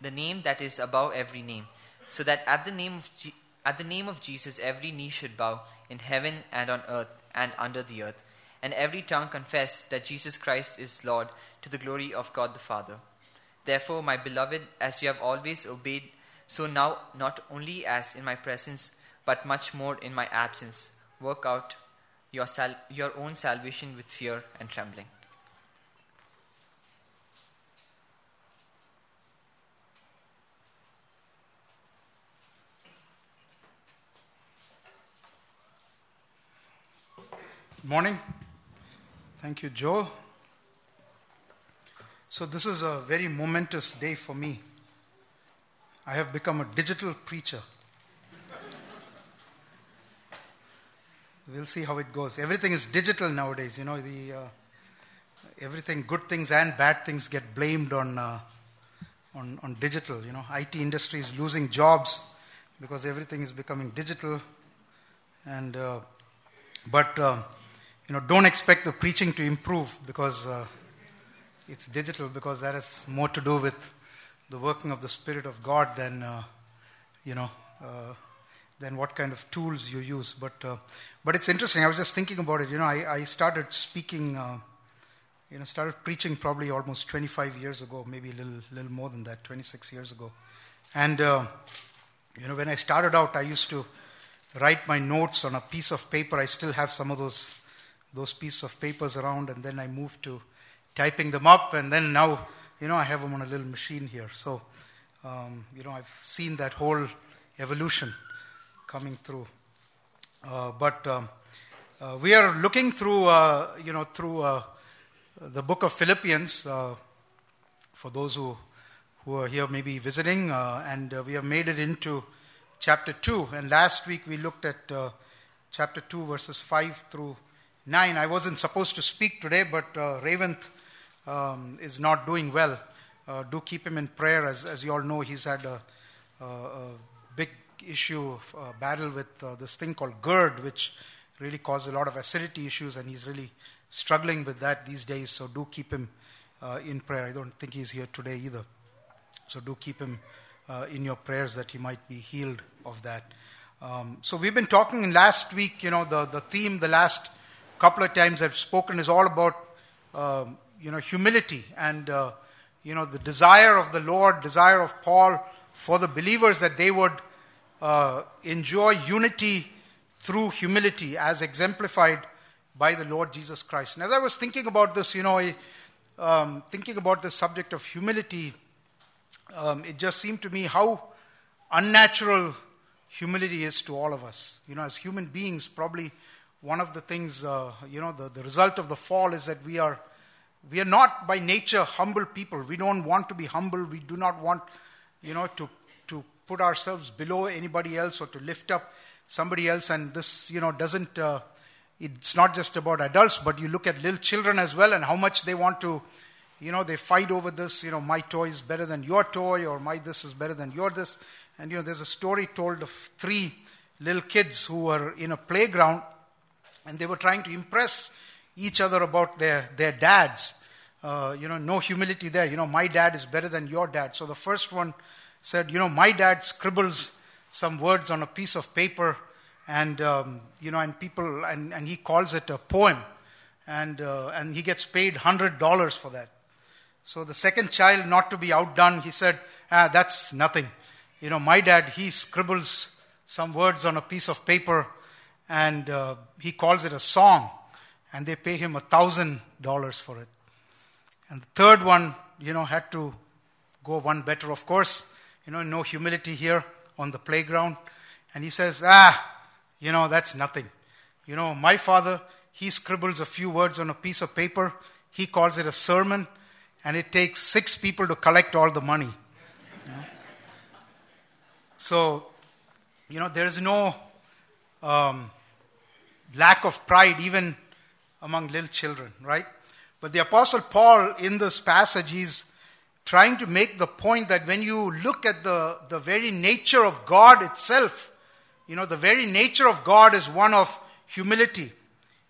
the name that is above every name, so that at the name of Je- at the name of Jesus every knee should bow in heaven and on earth and under the earth, and every tongue confess that Jesus Christ is Lord to the glory of God the Father. Therefore, my beloved, as you have always obeyed, so now not only as in my presence, but much more in my absence, work out your, sal- your own salvation with fear and trembling. Morning. Thank you, Joel. So, this is a very momentous day for me. I have become a digital preacher. we'll see how it goes. Everything is digital nowadays. You know, the uh, everything, good things and bad things, get blamed on uh, on on digital. You know, IT industry is losing jobs because everything is becoming digital, and uh, but uh, you know, don't expect the preaching to improve because uh, it's digital, because that has more to do with the working of the Spirit of God than, uh, you know, uh, than what kind of tools you use. But, uh, but it's interesting. I was just thinking about it. You know, I, I started speaking, uh, you know, started preaching probably almost 25 years ago, maybe a little, little more than that, 26 years ago. And, uh, you know, when I started out, I used to write my notes on a piece of paper. I still have some of those those pieces of papers around, and then I moved to typing them up, and then now, you know, I have them on a little machine here. So, um, you know, I've seen that whole evolution coming through. Uh, but um, uh, we are looking through, uh, you know, through uh, the book of Philippians. Uh, for those who who are here, maybe visiting, uh, and we have made it into chapter two. And last week we looked at chapter two, verses five through 9. I wasn't supposed to speak today, but uh, Raventh um, is not doing well. Uh, do keep him in prayer. As, as you all know, he's had a, a, a big issue, a battle with uh, this thing called GERD, which really causes a lot of acidity issues, and he's really struggling with that these days. So do keep him uh, in prayer. I don't think he's here today either. So do keep him uh, in your prayers that he might be healed of that. Um, so we've been talking last week, you know, the, the theme, the last couple of times I've spoken is all about um, you know humility and uh, you know the desire of the Lord, desire of Paul for the believers that they would uh, enjoy unity through humility as exemplified by the Lord Jesus Christ. And as I was thinking about this, you know, um, thinking about the subject of humility, um, it just seemed to me how unnatural humility is to all of us. You know, as human beings, probably one of the things, uh, you know, the, the result of the fall is that we are, we are not by nature humble people. We don't want to be humble. We do not want, you know, to, to put ourselves below anybody else or to lift up somebody else. And this, you know, doesn't, uh, it's not just about adults, but you look at little children as well and how much they want to, you know, they fight over this, you know, my toy is better than your toy or my this is better than your this. And, you know, there's a story told of three little kids who were in a playground and they were trying to impress each other about their, their dads. Uh, you know, no humility there. You know, my dad is better than your dad. So the first one said, you know, my dad scribbles some words on a piece of paper, and um, you know, and people, and, and he calls it a poem, and uh, and he gets paid hundred dollars for that. So the second child, not to be outdone, he said, ah, that's nothing. you know, my dad, he scribbles some words on a piece of paper and uh, he calls it a song, and they pay him a thousand dollars for it. And the third one, you know, had to go one better. Of course, you know, no humility here on the playground. And he says, ah, you know, that's nothing. You know, my father, he scribbles a few words on a piece of paper. He calls it a sermon, and it takes six people to collect all the money. You know? So, you know, there is no um, lack of pride even among little children, right? But the Apostle Paul, in this passage, he's trying to make the point that when you look at the, the very nature of God itself, you know, the very nature of God is one of humility.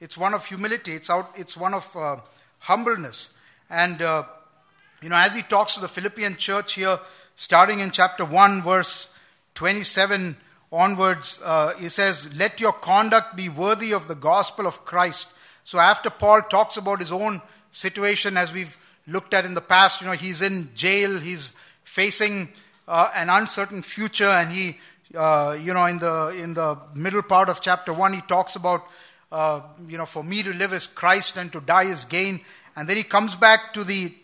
It's one of humility. It's out. It's one of uh, humbleness. And uh, you know, as he talks to the Philippian church here, starting in chapter one, verse twenty-seven onwards, uh, he says, "Let your conduct be worthy of the gospel of Christ." So after Paul talks about his own situation, as we've looked at in the past, you know, he's in jail, he's facing uh, an uncertain future, and he uh, you know, in the in the middle part of chapter one, he talks about, uh, you know, for me to live is Christ and to die is gain. And then he comes back to the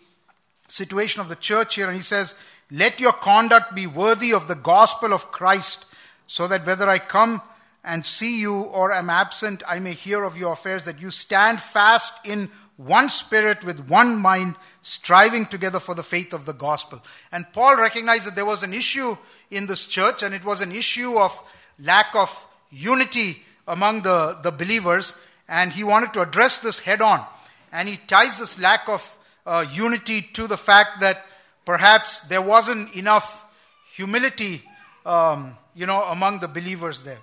situation of the church here, and he says, "Let your conduct be worthy of the gospel of Christ, so that whether I come and see you or am absent, I may hear of your affairs. That you stand fast in one spirit with one mind, striving together for the faith of the gospel. And Paul recognized that there was an issue in this church, and it was an issue of lack of unity among the, the believers, and he wanted to address this head on. And he ties this lack of uh, unity to the fact that perhaps there wasn't enough humility, um, you know, among the believers there.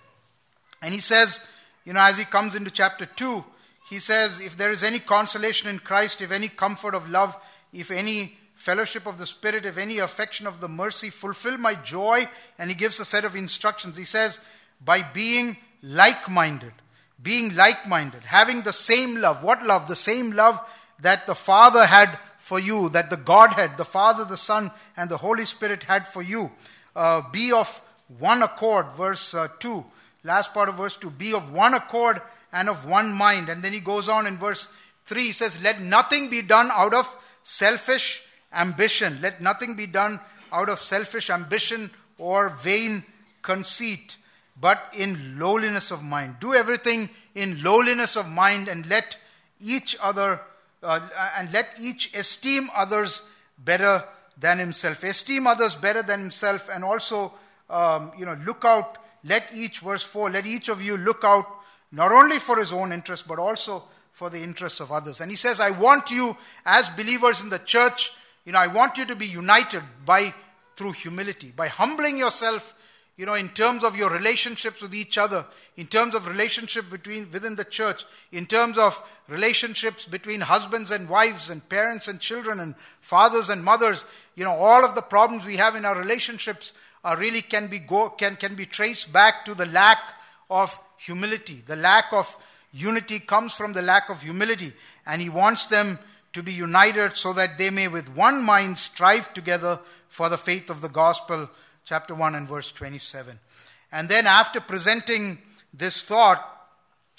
And he says, you know, as he comes into chapter 2, he says, If there is any consolation in Christ, if any comfort of love, if any fellowship of the Spirit, if any affection of the mercy, fulfill my joy. And he gives a set of instructions. He says, By being like minded, being like minded, having the same love. What love? The same love that the Father had for you, that the Godhead, the Father, the Son, and the Holy Spirit had for you. Uh, be of one accord, verse uh, 2. Last part of verse 2. Be of one accord and of one mind. And then he goes on in verse 3, he says, Let nothing be done out of selfish ambition. Let nothing be done out of selfish ambition or vain conceit, but in lowliness of mind. Do everything in lowliness of mind and let each other uh, and let each esteem others better than himself. Esteem others better than himself, and also, um, you know, look out. Let each, verse 4, let each of you look out not only for his own interest, but also for the interests of others. And he says, I want you, as believers in the church, you know, I want you to be united by through humility, by humbling yourself, you know, in terms of your relationships with each other, in terms of relationship between within the church, in terms of relationships between husbands and wives and parents and children and fathers and mothers, you know, all of the problems we have in our relationships really can be go, can, can be traced back to the lack of humility. The lack of unity comes from the lack of humility, and he wants them to be united so that they may with one mind strive together for the faith of the gospel. Chapter 1 and verse 27. And then, after presenting this thought,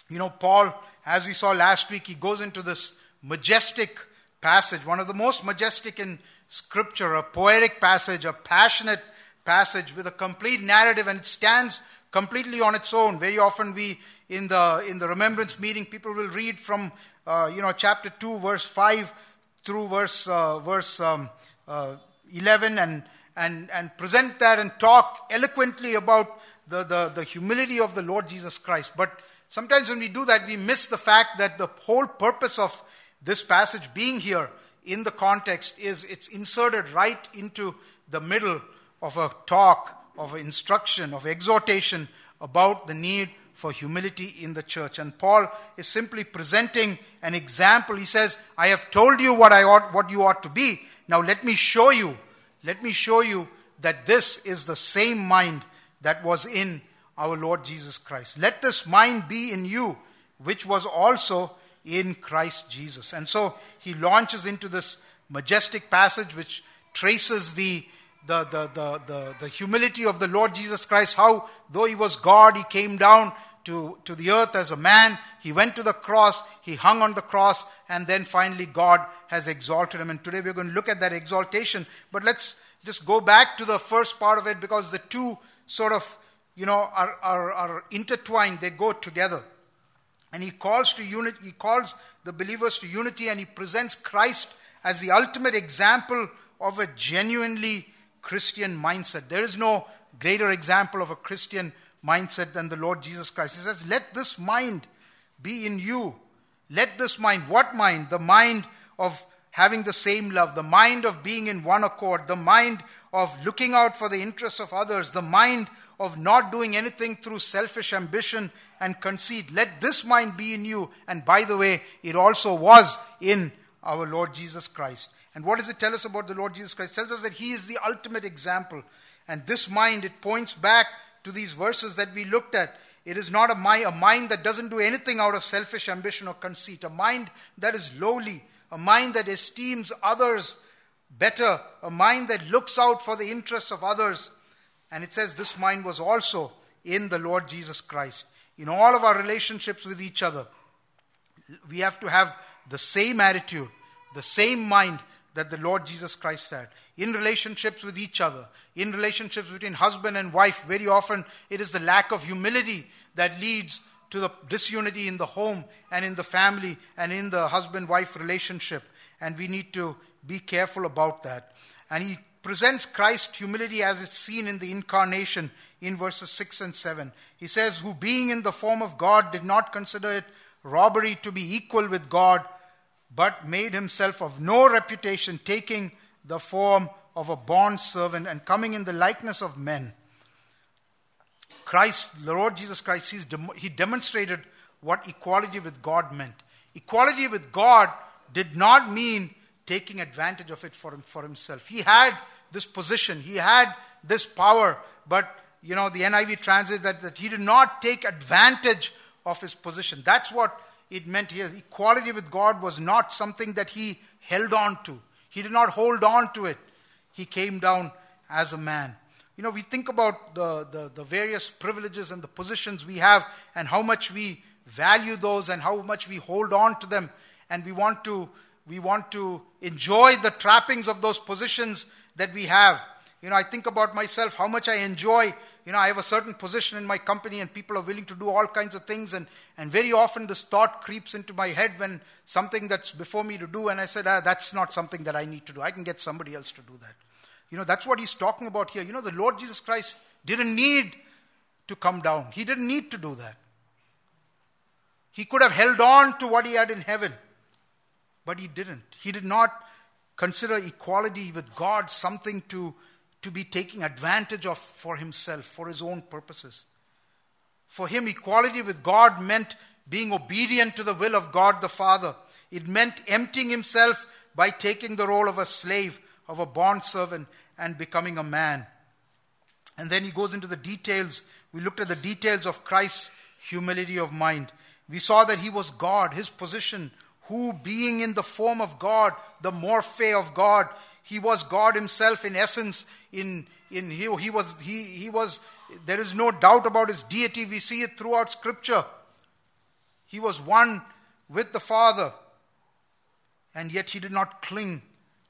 you know, Paul, as we saw last week, he goes into this majestic passage, one of the most majestic in Scripture, a poetic passage, a passionate passage with a complete narrative, and it stands completely on its own. Very often we, in the, in the remembrance meeting, people will read from, uh, you know, chapter 2, verse 5 through verse, uh, verse um, uh, 11 and, and, and present that and talk eloquently about the, the, the humility of the Lord Jesus Christ. But sometimes when we do that, we miss the fact that the whole purpose of this passage being here in the context is it's inserted right into the middle of a talk of instruction, of exhortation about the need for humility in the church. And Paul is simply presenting an example. He says, I have told you what, I ought, what you ought to be. Now let me show you, let me show you that this is the same mind that was in our Lord Jesus Christ. Let this mind be in you, which was also in Christ Jesus. And so he launches into this majestic passage which traces the the, the, the, the, the humility of the Lord Jesus Christ, how though he was God, he came down to, to the earth as a man. He went to the cross, he hung on the cross, and then finally God has exalted him. And today we're going to look at that exaltation. But let's just go back to the first part of it because the two sort of, you know, are, are, are intertwined, they go together. And he calls to unity, he calls the believers to unity, and he presents Christ as the ultimate example of a genuinely Christian mindset. There is no greater example of a Christian mindset than the Lord Jesus Christ. He says, Let this mind be in you. Let this mind, what mind? The mind of having the same love, the mind of being in one accord, the mind of looking out for the interests of others, the mind of not doing anything through selfish ambition and conceit. Let this mind be in you. And by the way, it also was in our Lord Jesus Christ. And what does it tell us about the Lord Jesus Christ? It tells us that He is the ultimate example. And this mind, it points back to these verses that we looked at. It is not a mind, a mind that doesn't do anything out of selfish ambition or conceit, a mind that is lowly, a mind that esteems others better, a mind that looks out for the interests of others. And it says this mind was also in the Lord Jesus Christ. In all of our relationships with each other, we have to have the same attitude, the same mind that the Lord Jesus Christ had. In relationships with each other, in relationships between husband and wife, very often it is the lack of humility that leads to the disunity in the home and in the family and in the husband wife relationship. And we need to be careful about that. And he presents Christ's humility as it's seen in the incarnation in verses 6 and 7. He says, Who being in the form of God did not consider it robbery to be equal with God, but made himself of no reputation, taking the form of a bond servant and coming in the likeness of men. Christ, the Lord Jesus Christ, he demonstrated what equality with God meant. Equality with God did not mean taking advantage of it for, him, for himself. He had this position, he had this power, but you know, the NIV translates that, that he did not take advantage of his position. That's what it meant his Equality with God was not something that he held on to, he did not hold on to it. He came down as a man. You know, we think about the, the, the various privileges and the positions we have and how much we value those and how much we hold on to them. And we want to, we want to enjoy the trappings of those positions that we have. You know, I think about myself, how much I enjoy you know, I have a certain position in my company and people are willing to do all kinds of things. And, and very often this thought creeps into my head when something that's before me to do, and I said, ah, that's not something that I need to do. I can get somebody else to do that. You know, that's what he's talking about here. You know, the Lord Jesus Christ didn't need to come down, he didn't need to do that. He could have held on to what he had in heaven, but he didn't. He did not consider equality with God something to to be taking advantage of for himself, for his own purposes. For him, equality with God meant being obedient to the will of God the Father. It meant emptying himself by taking the role of a slave, of a bond servant, and becoming a man. And then he goes into the details. We looked at the details of Christ's humility of mind. We saw that he was God, his position, who being in the form of God, the morphe of God, he was God himself in essence. In, in he, he was he, he was there is no doubt about his deity. We see it throughout scripture. He was one with the Father. And yet he did not cling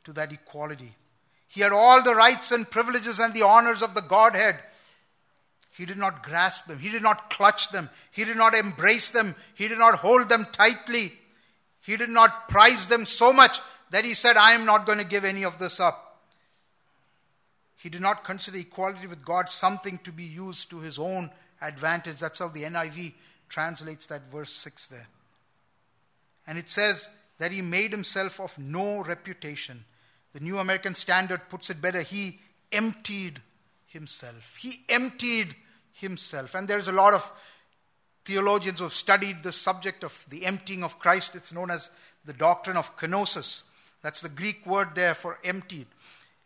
to that equality. He had all the rights and privileges and the honors of the Godhead. He did not grasp them. He did not clutch them. He did not embrace them. He did not hold them tightly. He did not prize them so much that he said, I am not going to give any of this up. He did not consider equality with God something to be used to his own advantage. That's how the NIV translates that verse 6 there. And it says that he made himself of no reputation. The New American Standard puts it better. He emptied himself. He emptied himself. And there's a lot of theologians who have studied the subject of the emptying of Christ. It's known as the doctrine of kenosis. That's the Greek word there for emptied.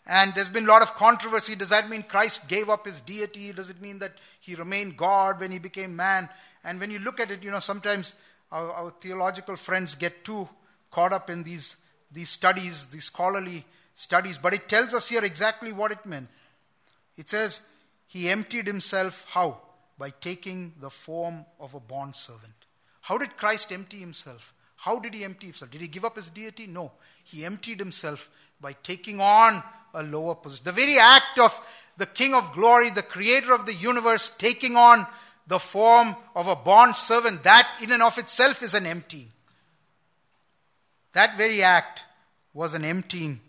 And there's been a lot of controversy. Does that mean Christ gave up his deity? Does it mean that he remained God when he became man? And when you look at it, you know, sometimes our, our theological friends get too caught up in these, these studies, these scholarly studies. But it tells us here exactly what it meant. It says, He emptied himself how? By taking the form of a bond servant. How did Christ empty himself? How did he empty himself? Did he give up his deity? No. He emptied himself by taking on a lower position. The very act of the King of glory, the creator of the universe, taking on the form of a bond servant, that in and of itself is an emptying. That very act was an emptying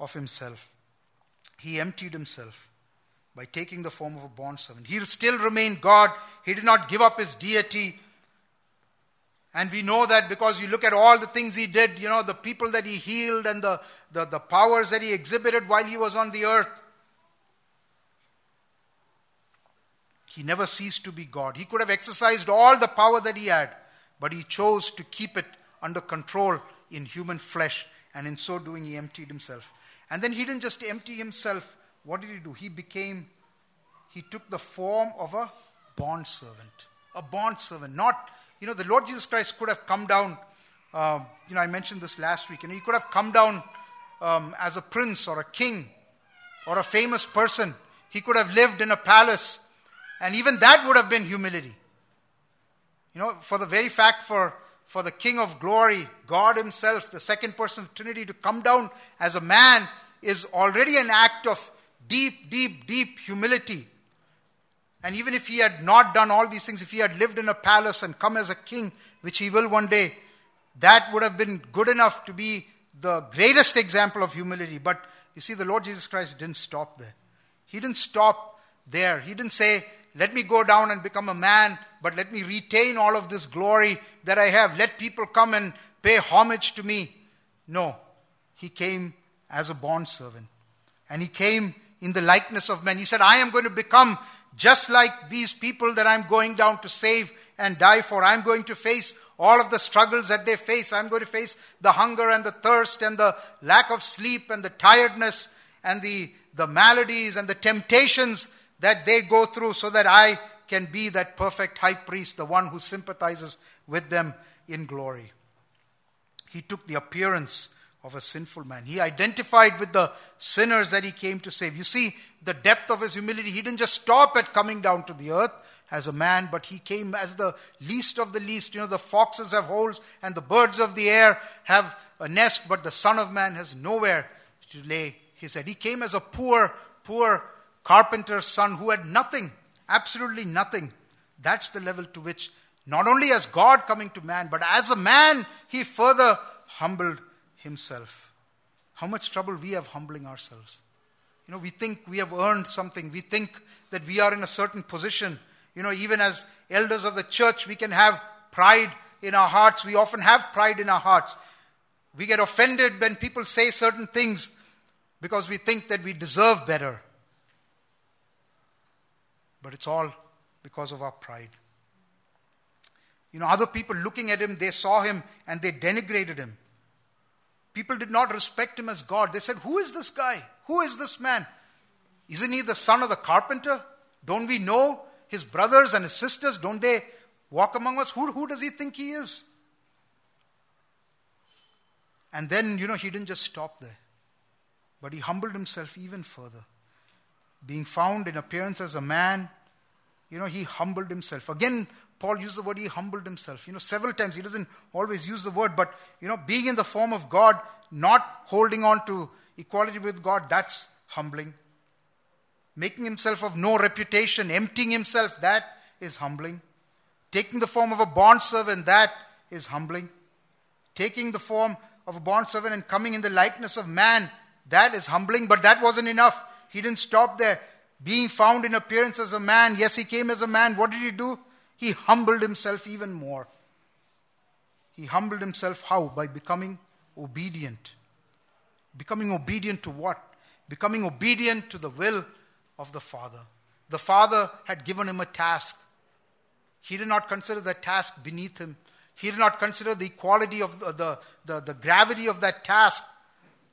of himself. He emptied himself by taking the form of a bond servant. He still remained God. He did not give up his deity. And we know that because you look at all the things he did, you know, the people that he healed and the, the, the powers that he exhibited while he was on the earth. He never ceased to be God. He could have exercised all the power that he had, but he chose to keep it under control in human flesh, and in so doing, he emptied himself. And then he didn't just empty himself. What did he do? He became, he took the form of a bond servant. A bond servant. Not, you know, the Lord Jesus Christ could have come down. Uh, you know, I mentioned this last week, and he could have come down um, as a prince or a king or a famous person. He could have lived in a palace, and even that would have been humility. You know, for the very fact for for the King of glory, God Himself, the second person of Trinity, to come down as a man is already an act of deep, deep, deep humility. And even if He had not done all these things, if He had lived in a palace and come as a king, which He will one day, that would have been good enough to be the greatest example of humility. But you see, the Lord Jesus Christ didn't stop there. He didn't stop there. He didn't say, let me go down and become a man, but let me retain all of this glory that I have. Let people come and pay homage to me. No, he came as a bond servant. And he came in the likeness of men. He said, I am going to become just like these people that I'm going down to save and die for. I'm going to face all of the struggles that they face. I'm going to face the hunger and the thirst and the lack of sleep and the tiredness and the, the maladies and the temptations that they go through so that I can be that perfect high priest, the one who sympathizes with them in glory. He took the appearance of a sinful man. He identified with the sinners that he came to save. You see the depth of his humility. He didn't just stop at coming down to the earth as a man, but he came as the least of the least. You know, the foxes have holes and the birds of the air have a nest, but the Son of Man has nowhere to lay his head. He came as a poor, poor carpenter's son who had nothing, absolutely nothing. That's the level to which, not only as God coming to man, but as a man, he further humbled himself. How much trouble we have humbling ourselves. You know, we think we have earned something. We think that we are in a certain position. You know, even as elders of the church, we can have pride in our hearts. We often have pride in our hearts. We get offended when people say certain things because we think that we deserve better. But it's all because of our pride. You know, other people looking at him, they saw him and they denigrated him. People did not respect him as God. They said, Who is this guy? Who is this man? Isn't he the son of the carpenter? Don't we know his brothers and his sisters? Don't they walk among us? Who, who does he think he is? And then, you know, he didn't just stop there, but he humbled himself even further being found in appearance as a man, you know, he humbled himself. Again, Paul used the word he humbled himself. You know, several times. He doesn't always use the word, but, you know, being in the form of God, not holding on to equality with God, that's humbling. Making himself of no reputation, emptying himself, that is humbling. Taking the form of a bondservant, that is humbling. Taking the form of a bondservant and coming in the likeness of man, that is humbling, but that wasn't enough. He didn't stop there. Being found in appearance as a man, yes, he came as a man. What did he do? He humbled himself even more. He humbled himself how? By becoming obedient. Becoming obedient to what? Becoming obedient to the will of the Father. The Father had given him a task. He did not consider that task beneath him. He did not consider the equality of the, the, the, the gravity of that task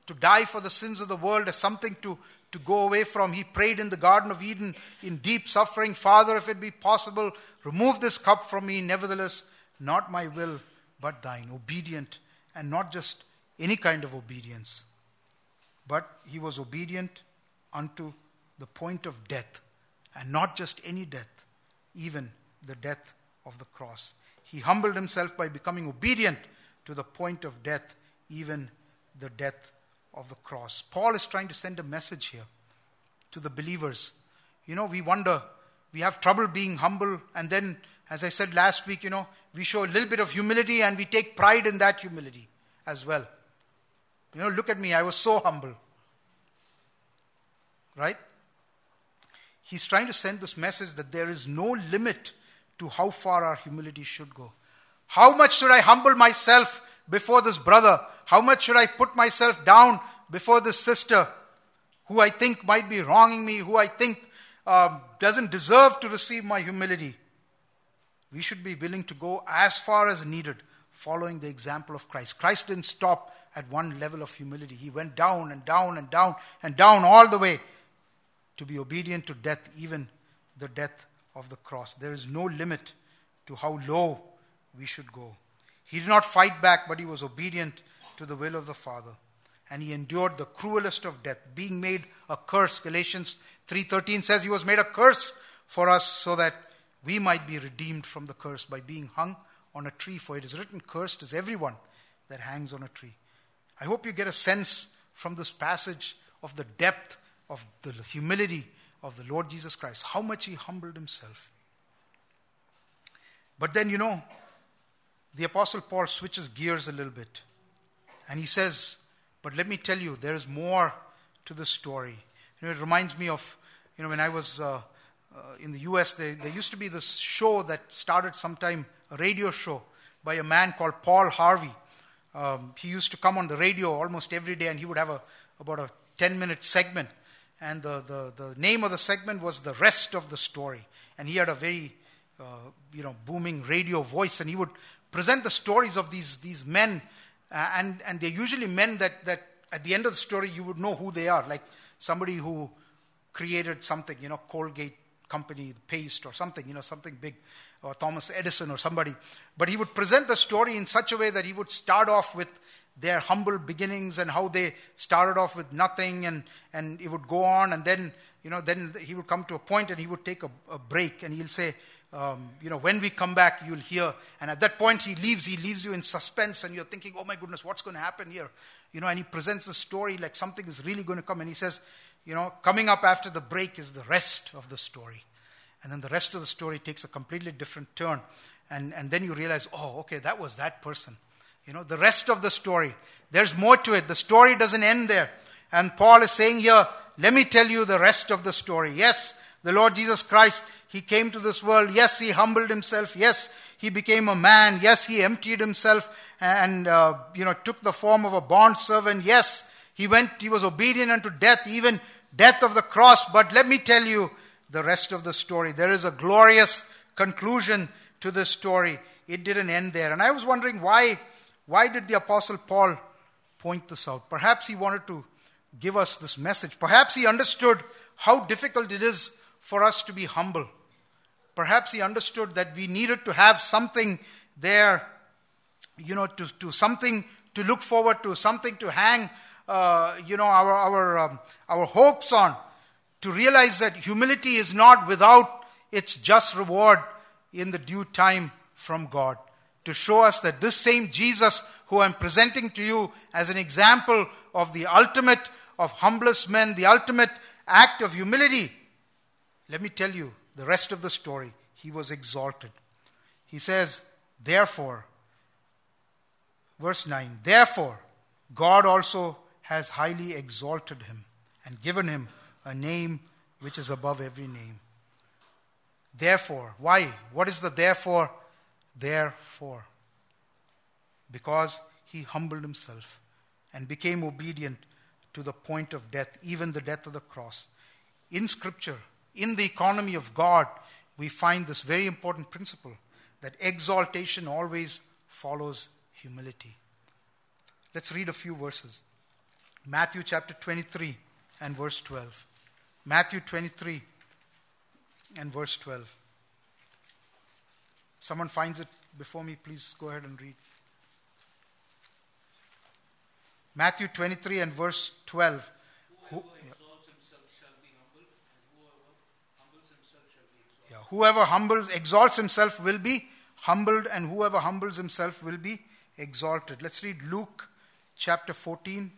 to die for the sins of the world as something to, to go away from. He prayed in the Garden of Eden in deep suffering Father, if it be possible, remove this cup from me. Nevertheless, not my will, but thine. Obedient, and not just any kind of obedience, but he was obedient unto the point of death, and not just any death, even the death of the cross. He humbled himself by becoming obedient to the point of death, even the death of the cross. Paul is trying to send a message here to the believers. You know, we wonder, we have trouble being humble, and then, as I said last week, you know, we show a little bit of humility and we take pride in that humility as well. You know, look at me, I was so humble. Right? He's trying to send this message that there is no limit to how far our humility should go. How much should I humble myself before this brother? How much should I put myself down before this sister who I think might be wronging me, who I think um, doesn't deserve to receive my humility? We should be willing to go as far as needed, following the example of Christ. Christ didn't stop at one level of humility, He went down and down and down and down all the way to be obedient to death, even the death of the cross. There is no limit to how low we should go. He did not fight back, but he was obedient to the will of the Father. And he endured the cruelest of death, being made a curse. Galatians 3:13 says he was made a curse for us so that we might be redeemed from the curse by being hung on a tree. For it is written, Cursed is everyone that hangs on a tree. I hope you get a sense from this passage of the depth of the humility of the Lord Jesus Christ, how much he humbled himself. But then, you know, the Apostle Paul switches gears a little bit. And he says, But let me tell you, there is more to the story. You know, it reminds me of, you know, when I was uh, uh, in the US, there, used to be this show that started sometime, a radio show by a man called Paul Harvey. Um, he used to come on the radio almost every day and he would have a, about a 10 minute segment and the, the, the name of the segment was The Rest of the Story. And he had a very, uh, you know, booming radio voice, and he would present the stories of these, these men, uh, and, and they're usually men that, that at the end of the story you would know who they are, like somebody who created something, you know, Colgate company, paste or something, you know, something big, or Thomas Edison or somebody. But he would present the story in such a way that he would start off with their humble beginnings and how they started off with nothing and, and it would go on and then you know then he would come to a point and he would take a, a break and he'll say um, you know when we come back you'll hear and at that point he leaves he leaves you in suspense and you're thinking oh my goodness what's going to happen here you know and he presents the story like something is really going to come and he says you know coming up after the break is the rest of the story and then the rest of the story takes a completely different turn and, and then you realize oh okay that was that person you know, the rest of the story. There's more to it. The story doesn't end there. And Paul is saying here, let me tell you the rest of the story. Yes, the Lord Jesus Christ, He came to this world. Yes, He humbled Himself. Yes, He became a man. Yes, He emptied Himself and, uh, you know, took the form of a bond servant. Yes, He went, He was obedient unto death, even death of the cross. But let me tell you the rest of the story. There is a glorious conclusion to this story. It didn't end there. And I was wondering why why did the Apostle Paul point this out? Perhaps he wanted to give us this message. Perhaps he understood how difficult it is for us to be humble. Perhaps he understood that we needed to have something there, you know, to, to something to look forward to, something to hang, uh, you know, our, our, um, our hopes on, to realize that humility is not without its just reward in the due time from God. To show us that this same Jesus, who I'm presenting to you as an example of the ultimate of humblest men, the ultimate act of humility, let me tell you the rest of the story. He was exalted. He says, Therefore, verse 9, Therefore, God also has highly exalted him and given him a name which is above every name. Therefore, why? What is the therefore? Therefore, because he humbled himself and became obedient to the point of death, even the death of the cross. In Scripture, in the economy of God, we find this very important principle that exaltation always follows humility. Let's read a few verses. Matthew chapter 23 and verse 12. Matthew 23 and verse 12 someone finds it before me, please go ahead and read. Matthew 23 and verse 12. Whoever exalts himself shall be humbled, whoever humbles, exalts himself will be humbled, and whoever humbles himself will be exalted. Let's read Luke chapter 14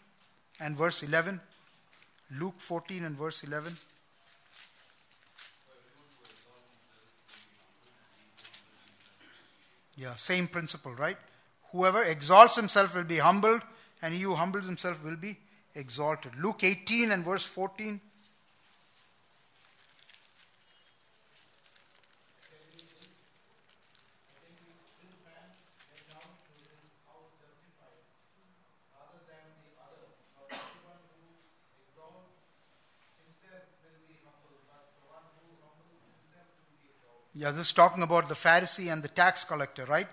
and verse 11. Luke 14 and verse 11. Yeah, same principle, right? Whoever exalts himself will be humbled, and he who humbles himself will be exalted. Luke 18 and verse 14. Yeah, this is talking about the Pharisee and the tax collector, right?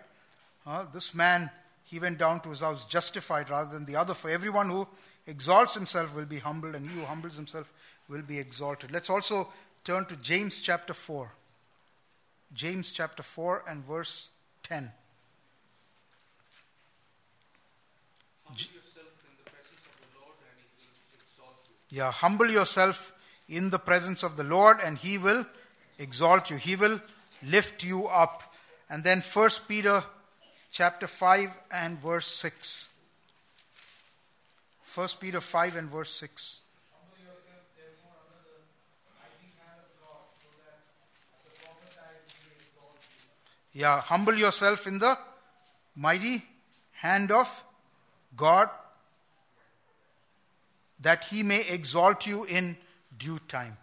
Uh, this man, he went down to his house justified rather than the other. For everyone who exalts himself will be humbled, and he who humbles himself will be exalted. Let's also turn to James chapter 4. James chapter 4 and verse 10. Yeah, humble yourself in the presence of the Lord, and He will exalt you. He will lift you up. And then 1 Peter chapter 5 and verse 6. 1 Peter 5 and verse 6. Yeah, humble yourself in the mighty hand of God that he may exalt you in due time.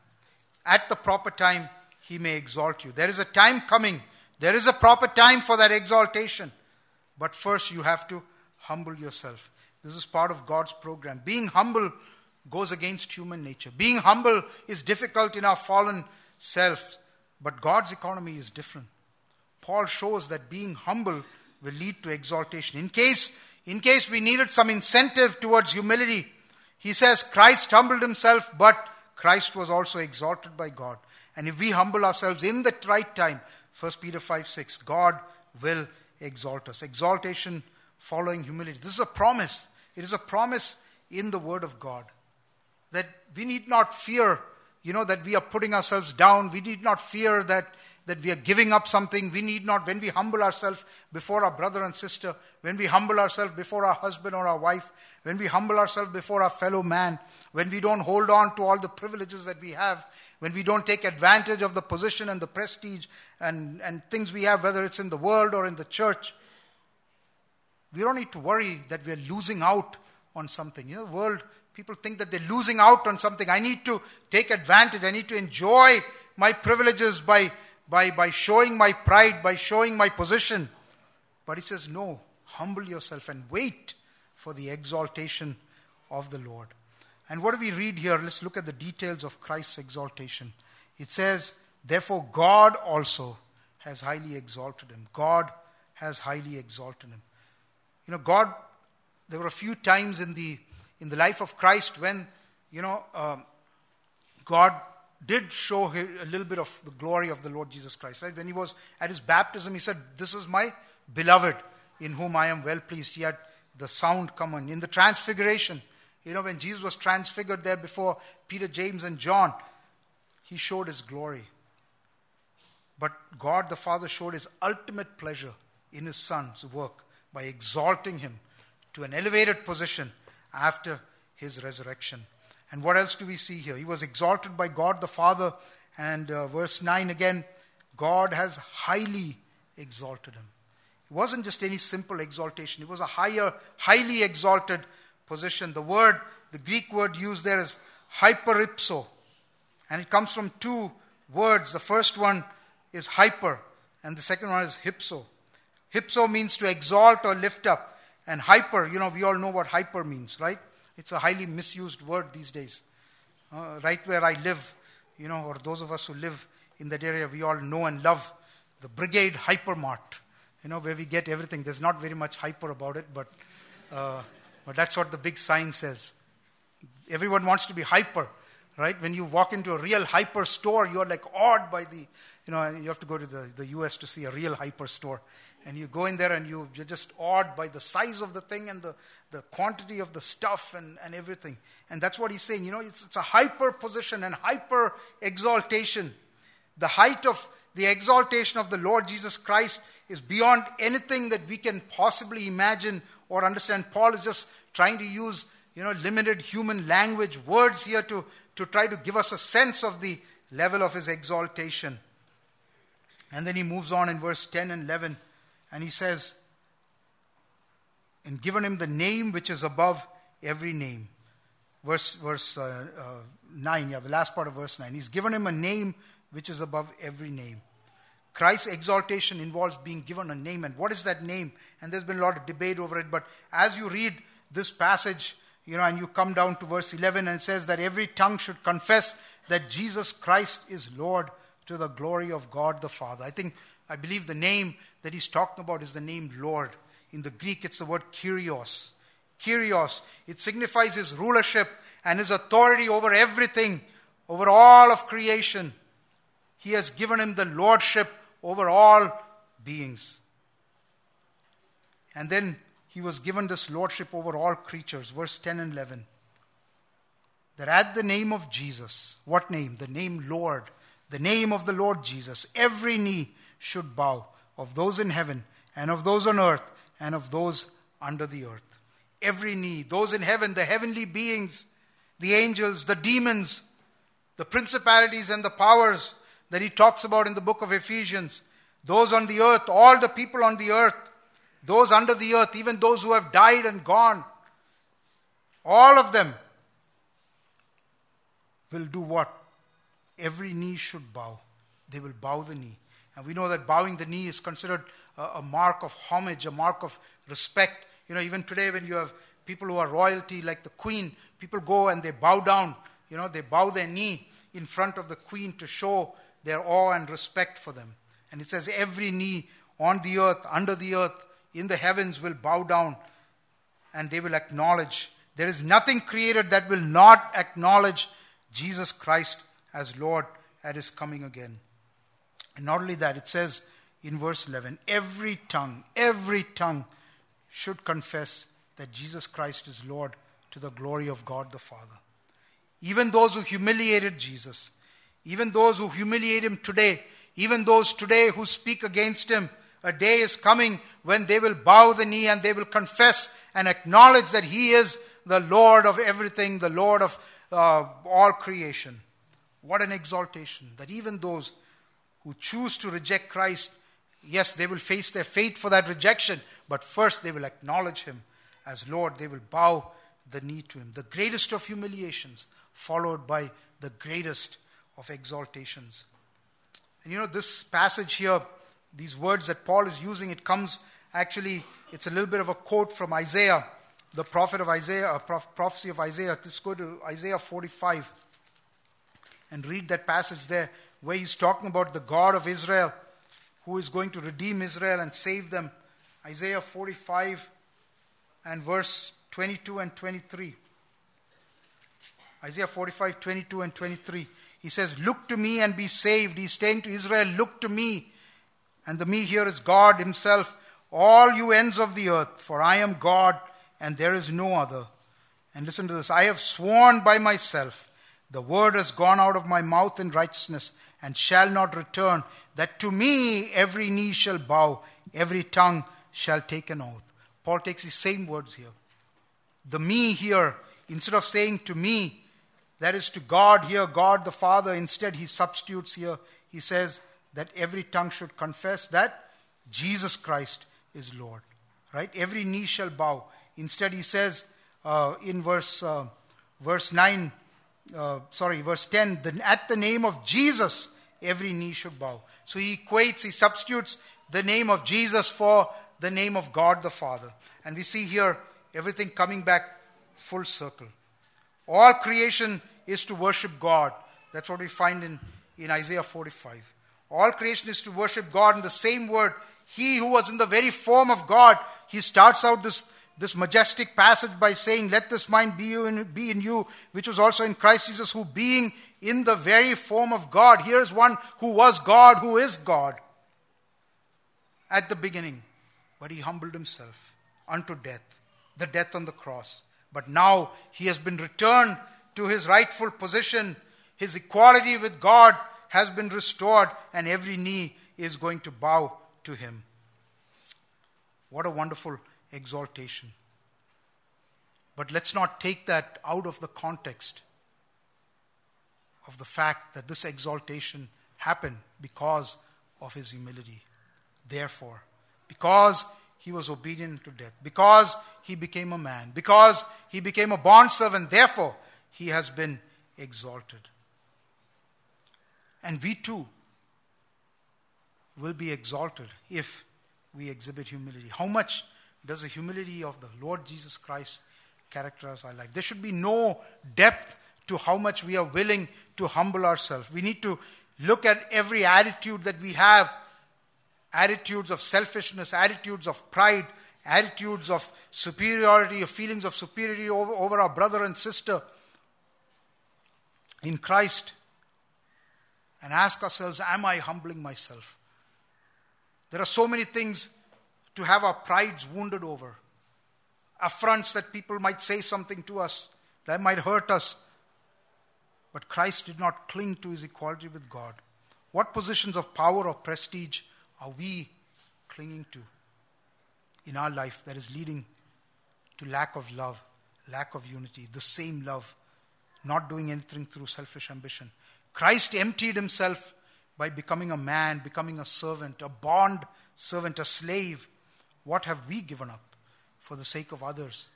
At the proper time, he may exalt you. There is a time coming. There is a proper time for that exaltation. But first, you have to humble yourself. This is part of God's program. Being humble goes against human nature. Being humble is difficult in our fallen self, but God's economy is different. Paul shows that being humble will lead to exaltation. In case, in case we needed some incentive towards humility, he says Christ humbled himself, but Christ was also exalted by God. And if we humble ourselves in the right time, 1 Peter 5 6, God will exalt us. Exaltation following humility. This is a promise. It is a promise in the Word of God that we need not fear, you know, that we are putting ourselves down. We need not fear that, that we are giving up something. We need not, when we humble ourselves before our brother and sister, when we humble ourselves before our husband or our wife, when we humble ourselves before our fellow man, when we don't hold on to all the privileges that we have, when we don't take advantage of the position and the prestige and, and things we have, whether it's in the world or in the church, we don't need to worry that we're losing out on something. You know, world, people think that they're losing out on something. I need to take advantage. I need to enjoy my privileges by, by, by showing my pride, by showing my position. But he says, no, humble yourself and wait for the exaltation of the Lord. And what do we read here? Let's look at the details of Christ's exaltation. It says, Therefore, God also has highly exalted him. God has highly exalted him. You know, God, there were a few times in the, in the life of Christ when, you know, um, God did show a little bit of the glory of the Lord Jesus Christ. Right? When he was at his baptism, he said, This is my beloved in whom I am well pleased. He had the sound come on. In the transfiguration, you know, when Jesus was transfigured there before Peter, James, and John, he showed his glory. But God the Father showed his ultimate pleasure in his Son's work by exalting him to an elevated position after his resurrection. And what else do we see here? He was exalted by God the Father, and uh, verse 9 again God has highly exalted him. It wasn't just any simple exaltation, it was a higher, highly exalted position. The word, the Greek word used there is hyperipso. And it comes from two words. The first one is hyper, and the second one is hypso. Hypso means to exalt or lift up. And hyper, you know, we all know what hyper means, right? It's a highly misused word these days. Uh, right where I live, you know, or those of us who live in that area, we all know and love the Brigade Hypermart, you know, where we get everything. There's not very much hyper about it, but uh, but that's what the big sign says. Everyone wants to be hyper, right? When you walk into a real hyper store, you're like awed by the, you know, you have to go to the, the US to see a real hyper store. And you go in there and you, you're just awed by the size of the thing and the, the quantity of the stuff and, and everything. And that's what he's saying. You know, it's, it's a hyper position and hyper exaltation. The height of the exaltation of the Lord Jesus Christ is beyond anything that we can possibly imagine or understand. Paul is just trying to use you know, limited human language, words here to, to try to give us a sense of the level of his exaltation. And then he moves on in verse 10 and 11, and he says, And given him the name which is above every name. Verse, verse uh, uh, 9, yeah, the last part of verse 9. He's given him a name which is above every name. Christ's exaltation involves being given a name. And what is that name? And there's been a lot of debate over it. But as you read this passage, you know, and you come down to verse 11 and says that every tongue should confess that Jesus Christ is Lord to the glory of God the Father. I think, I believe the name that he's talking about is the name Lord. In the Greek, it's the word Kyrios. Kyrios. It signifies his rulership and his authority over everything, over all of creation. He has given him the lordship over all beings. And then he was given this lordship over all creatures. Verse 10 and 11. That at the name of Jesus, what name? The name Lord, the name of the Lord Jesus, every knee should bow of those in heaven and of those on earth and of those under the earth. Every knee, those in heaven, the heavenly beings, the angels, the demons, the principalities and the powers that he talks about in the book of Ephesians, those on the earth, all the people on the earth, those under the earth, even those who have died and gone, all of them will do what? Every knee should bow. They will bow the knee. And we know that bowing the knee is considered a, a mark of homage, a mark of respect. You know, even today when you have people who are royalty, like the queen, people go and they bow down. You know, they bow their knee in front of the queen to show their awe and respect for them. And it says, every knee on the earth, under the earth, in the heavens will bow down and they will acknowledge. There is nothing created that will not acknowledge Jesus Christ as Lord at his coming again. And not only that, it says in verse 11 every tongue, every tongue should confess that Jesus Christ is Lord to the glory of God the Father. Even those who humiliated Jesus, even those who humiliate him today, even those today who speak against him, a day is coming when they will bow the knee and they will confess and acknowledge that he is the Lord of everything, the Lord of uh, all creation. What an exaltation that even those who choose to reject Christ, yes, they will face their fate for that rejection, but first they will acknowledge him as Lord. They will bow the knee to him. The greatest of humiliations, followed by the greatest of exaltations. And you know, this passage here, these words that Paul is using, it comes actually, it's a little bit of a quote from Isaiah, the prophet of Isaiah, a prophecy of Isaiah. Let's go to Isaiah 45 and read that passage there where he's talking about the God of Israel who is going to redeem Israel and save them. Isaiah 45 and verse 22 and 23. Isaiah 45, 22 and 23. He says, Look to me and be saved. He's saying to Israel, Look to me. And the me here is God Himself. All you ends of the earth, for I am God and there is no other. And listen to this I have sworn by myself, the word has gone out of my mouth in righteousness and shall not return, that to me every knee shall bow, every tongue shall take an oath. Paul takes the same words here. The me here, instead of saying to me, that is to God here, God the Father, instead he substitutes here. He says that every tongue should confess that Jesus Christ is Lord. Right? Every knee shall bow. Instead, he says uh, in verse, uh, verse 9, uh, sorry, verse 10, at the name of Jesus, every knee should bow. So he equates, he substitutes the name of Jesus for the name of God the Father. And we see here everything coming back full circle. All creation is to worship God. That's what we find in, in Isaiah 45. All creation is to worship God in the same word. He who was in the very form of God, he starts out this this majestic passage by saying, Let this mind be in, be in you, which was also in Christ Jesus, who being in the very form of God, here's one who was God, who is God at the beginning, but he humbled himself unto death, the death on the cross. But now he has been returned to his rightful position. His equality with God has been restored, and every knee is going to bow to him. What a wonderful exaltation. But let's not take that out of the context of the fact that this exaltation happened because of his humility. Therefore, because he was obedient to death, because he became a man, because he became a bondservant, therefore he has been exalted. And we too will be exalted if we exhibit humility. How much does the humility of the Lord Jesus Christ characterize our life? There should be no depth to how much we are willing to humble ourselves. We need to look at every attitude that we have attitudes of selfishness, attitudes of pride, attitudes of superiority, of feelings of superiority over, over our brother and sister in Christ, and ask ourselves, Am I humbling myself? There are so many things to have our prides wounded over, affronts that people might say something to us that might hurt us. But Christ did not cling to his equality with God. What positions of power or prestige are we clinging to in our life that is leading to lack of love, lack of unity, the same love, not doing anything through selfish ambition? Christ emptied himself by becoming a man, becoming a servant, a bond servant, a slave. What have we given up for the sake of others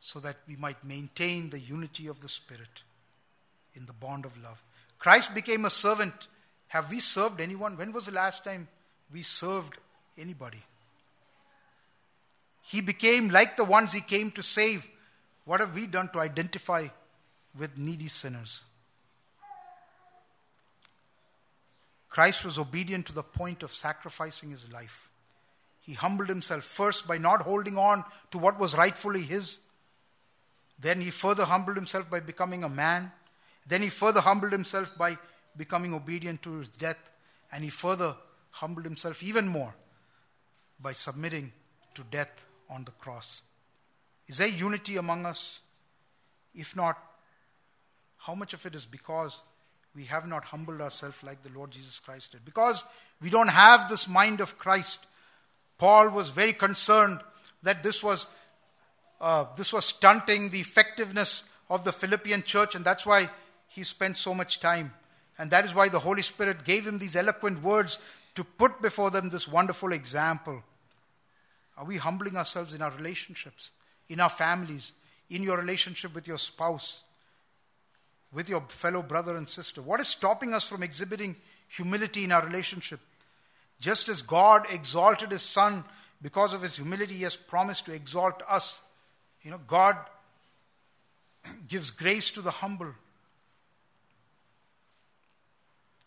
so that we might maintain the unity of the Spirit in the bond of love? Christ became a servant. Have we served anyone? When was the last time we served anybody? He became like the ones he came to save. What have we done to identify with needy sinners? Christ was obedient to the point of sacrificing his life. He humbled himself first by not holding on to what was rightfully his. Then he further humbled himself by becoming a man. Then he further humbled himself by becoming obedient to his death. And he further humbled himself even more by submitting to death on the cross. Is there unity among us? If not, how much of it is because we have not humbled ourselves like the Lord Jesus Christ did. Because we don't have this mind of Christ. Paul was very concerned that this was, uh, this was stunting the effectiveness of the Philippian church, and that's why he spent so much time. And that is why the Holy Spirit gave him these eloquent words to put before them this wonderful example. Are we humbling ourselves in our relationships, in our families, in your relationship with your spouse? With your fellow brother and sister? What is stopping us from exhibiting humility in our relationship? Just as God exalted his son because of his humility, he has promised to exalt us. You know, God gives grace to the humble.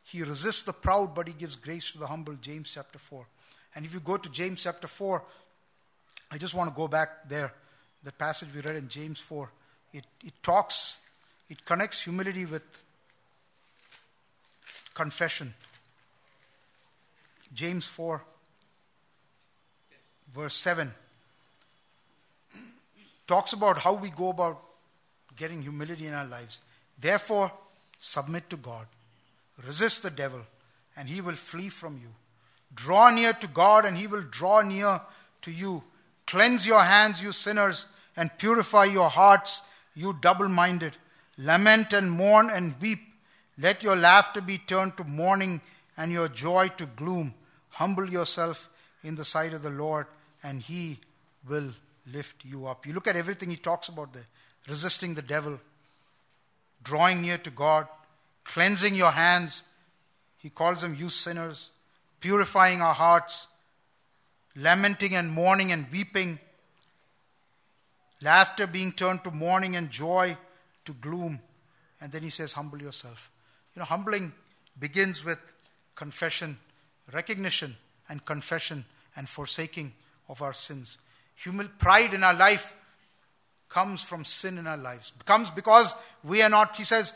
He resists the proud, but he gives grace to the humble. James chapter 4. And if you go to James chapter 4, I just want to go back there. The passage we read in James 4, it, it talks it connects humility with confession. James 4, verse 7, talks about how we go about getting humility in our lives. Therefore, submit to God, resist the devil, and he will flee from you. Draw near to God, and he will draw near to you. Cleanse your hands, you sinners, and purify your hearts, you double minded. Lament and mourn and weep. Let your laughter be turned to mourning and your joy to gloom. Humble yourself in the sight of the Lord, and He will lift you up. You look at everything He talks about there resisting the devil, drawing near to God, cleansing your hands. He calls them you sinners, purifying our hearts, lamenting and mourning and weeping, laughter being turned to mourning and joy to gloom. And then he says, Humble yourself. You know, humbling begins with confession, recognition, and confession and forsaking of our sins. Human pride in our life comes from sin in our lives. Comes because we are not, he says,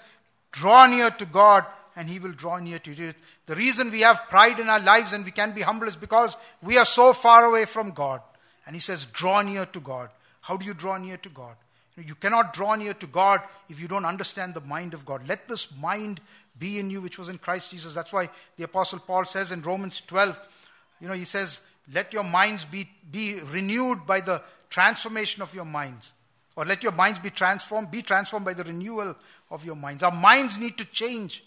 draw near to God and he will draw near to you. The reason we have pride in our lives and we can be humble is because we are so far away from God. And he says, draw near to God. How do you draw near to God? You cannot draw near to God if you don't understand the mind of God. Let this mind be in you, which was in Christ Jesus. That's why the Apostle Paul says in Romans 12, you know, he says, Let your minds be, be renewed by the transformation of your minds. Or let your minds be transformed, be transformed by the renewal of your minds. Our minds need to change.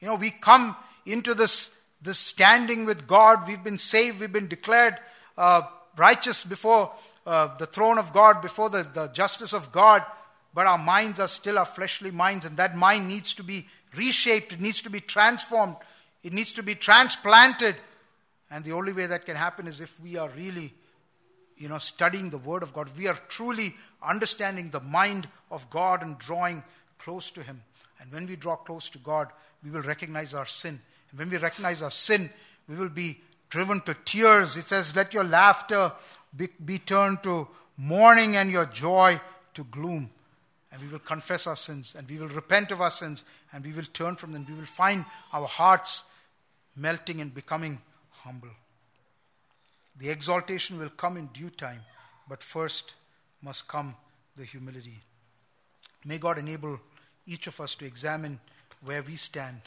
You know, we come into this, this standing with God. We've been saved, we've been declared uh, righteous before uh, the throne of God, before the, the justice of God, but our minds are still our fleshly minds, and that mind needs to be reshaped, it needs to be transformed, it needs to be transplanted. And the only way that can happen is if we are really, you know, studying the Word of God. We are truly understanding the mind of God and drawing close to Him. And when we draw close to God, we will recognize our sin. And when we recognize our sin, we will be driven to tears. It says, Let your laughter be, be turned to mourning and your joy to gloom. And we will confess our sins and we will repent of our sins and we will turn from them. We will find our hearts melting and becoming humble. The exaltation will come in due time, but first must come the humility. May God enable each of us to examine where we stand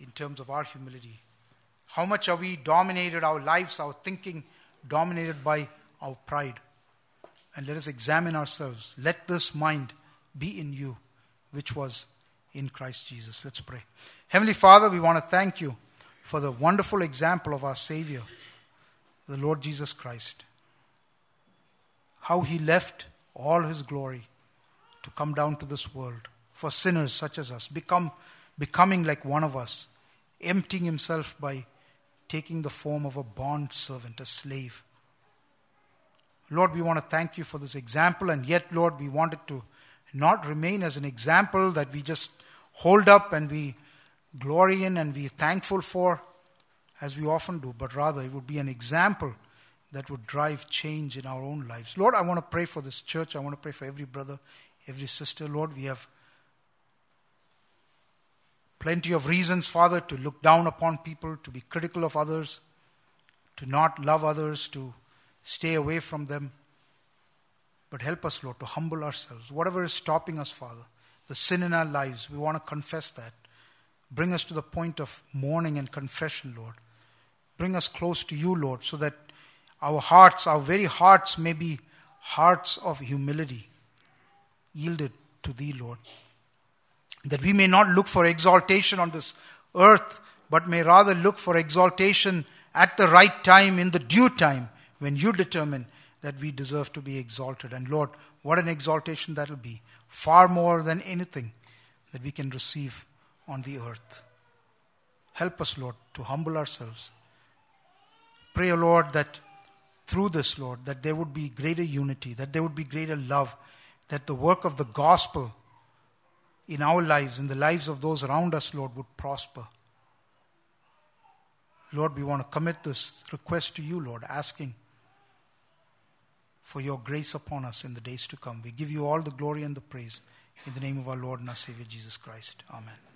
in terms of our humility. How much are we dominated, our lives, our thinking dominated by our pride? And let us examine ourselves. Let this mind be in you, which was in Christ Jesus. Let's pray. Heavenly Father, we want to thank you for the wonderful example of our Savior, the Lord Jesus Christ. How he left all his glory to come down to this world for sinners such as us, become, becoming like one of us, emptying himself by taking the form of a bond servant, a slave. Lord, we want to thank you for this example, and yet, Lord, we want it to not remain as an example that we just hold up and we glory in and be thankful for, as we often do, but rather it would be an example that would drive change in our own lives. Lord, I want to pray for this church. I want to pray for every brother, every sister. Lord, we have plenty of reasons, Father, to look down upon people, to be critical of others, to not love others, to stay away from them. But help us, Lord, to humble ourselves. Whatever is stopping us, Father, the sin in our lives, we want to confess that. Bring us to the point of mourning and confession, Lord. Bring us close to you, Lord, so that our hearts, our very hearts, may be hearts of humility, yielded to Thee, Lord. That we may not look for exaltation on this earth, but may rather look for exaltation at the right time, in the due time, when you determine that we deserve to be exalted. And Lord, what an exaltation that will be. Far more than anything that we can receive on the earth. Help us, Lord, to humble ourselves. Pray, O Lord, that through this, Lord, that there would be greater unity, that there would be greater love, that the work of the gospel in our lives, in the lives of those around us, Lord, would prosper. Lord, we want to commit this request to you, Lord, asking for your grace upon us in the days to come. We give you all the glory and the praise in the name of our Lord and our Savior Jesus Christ. Amen.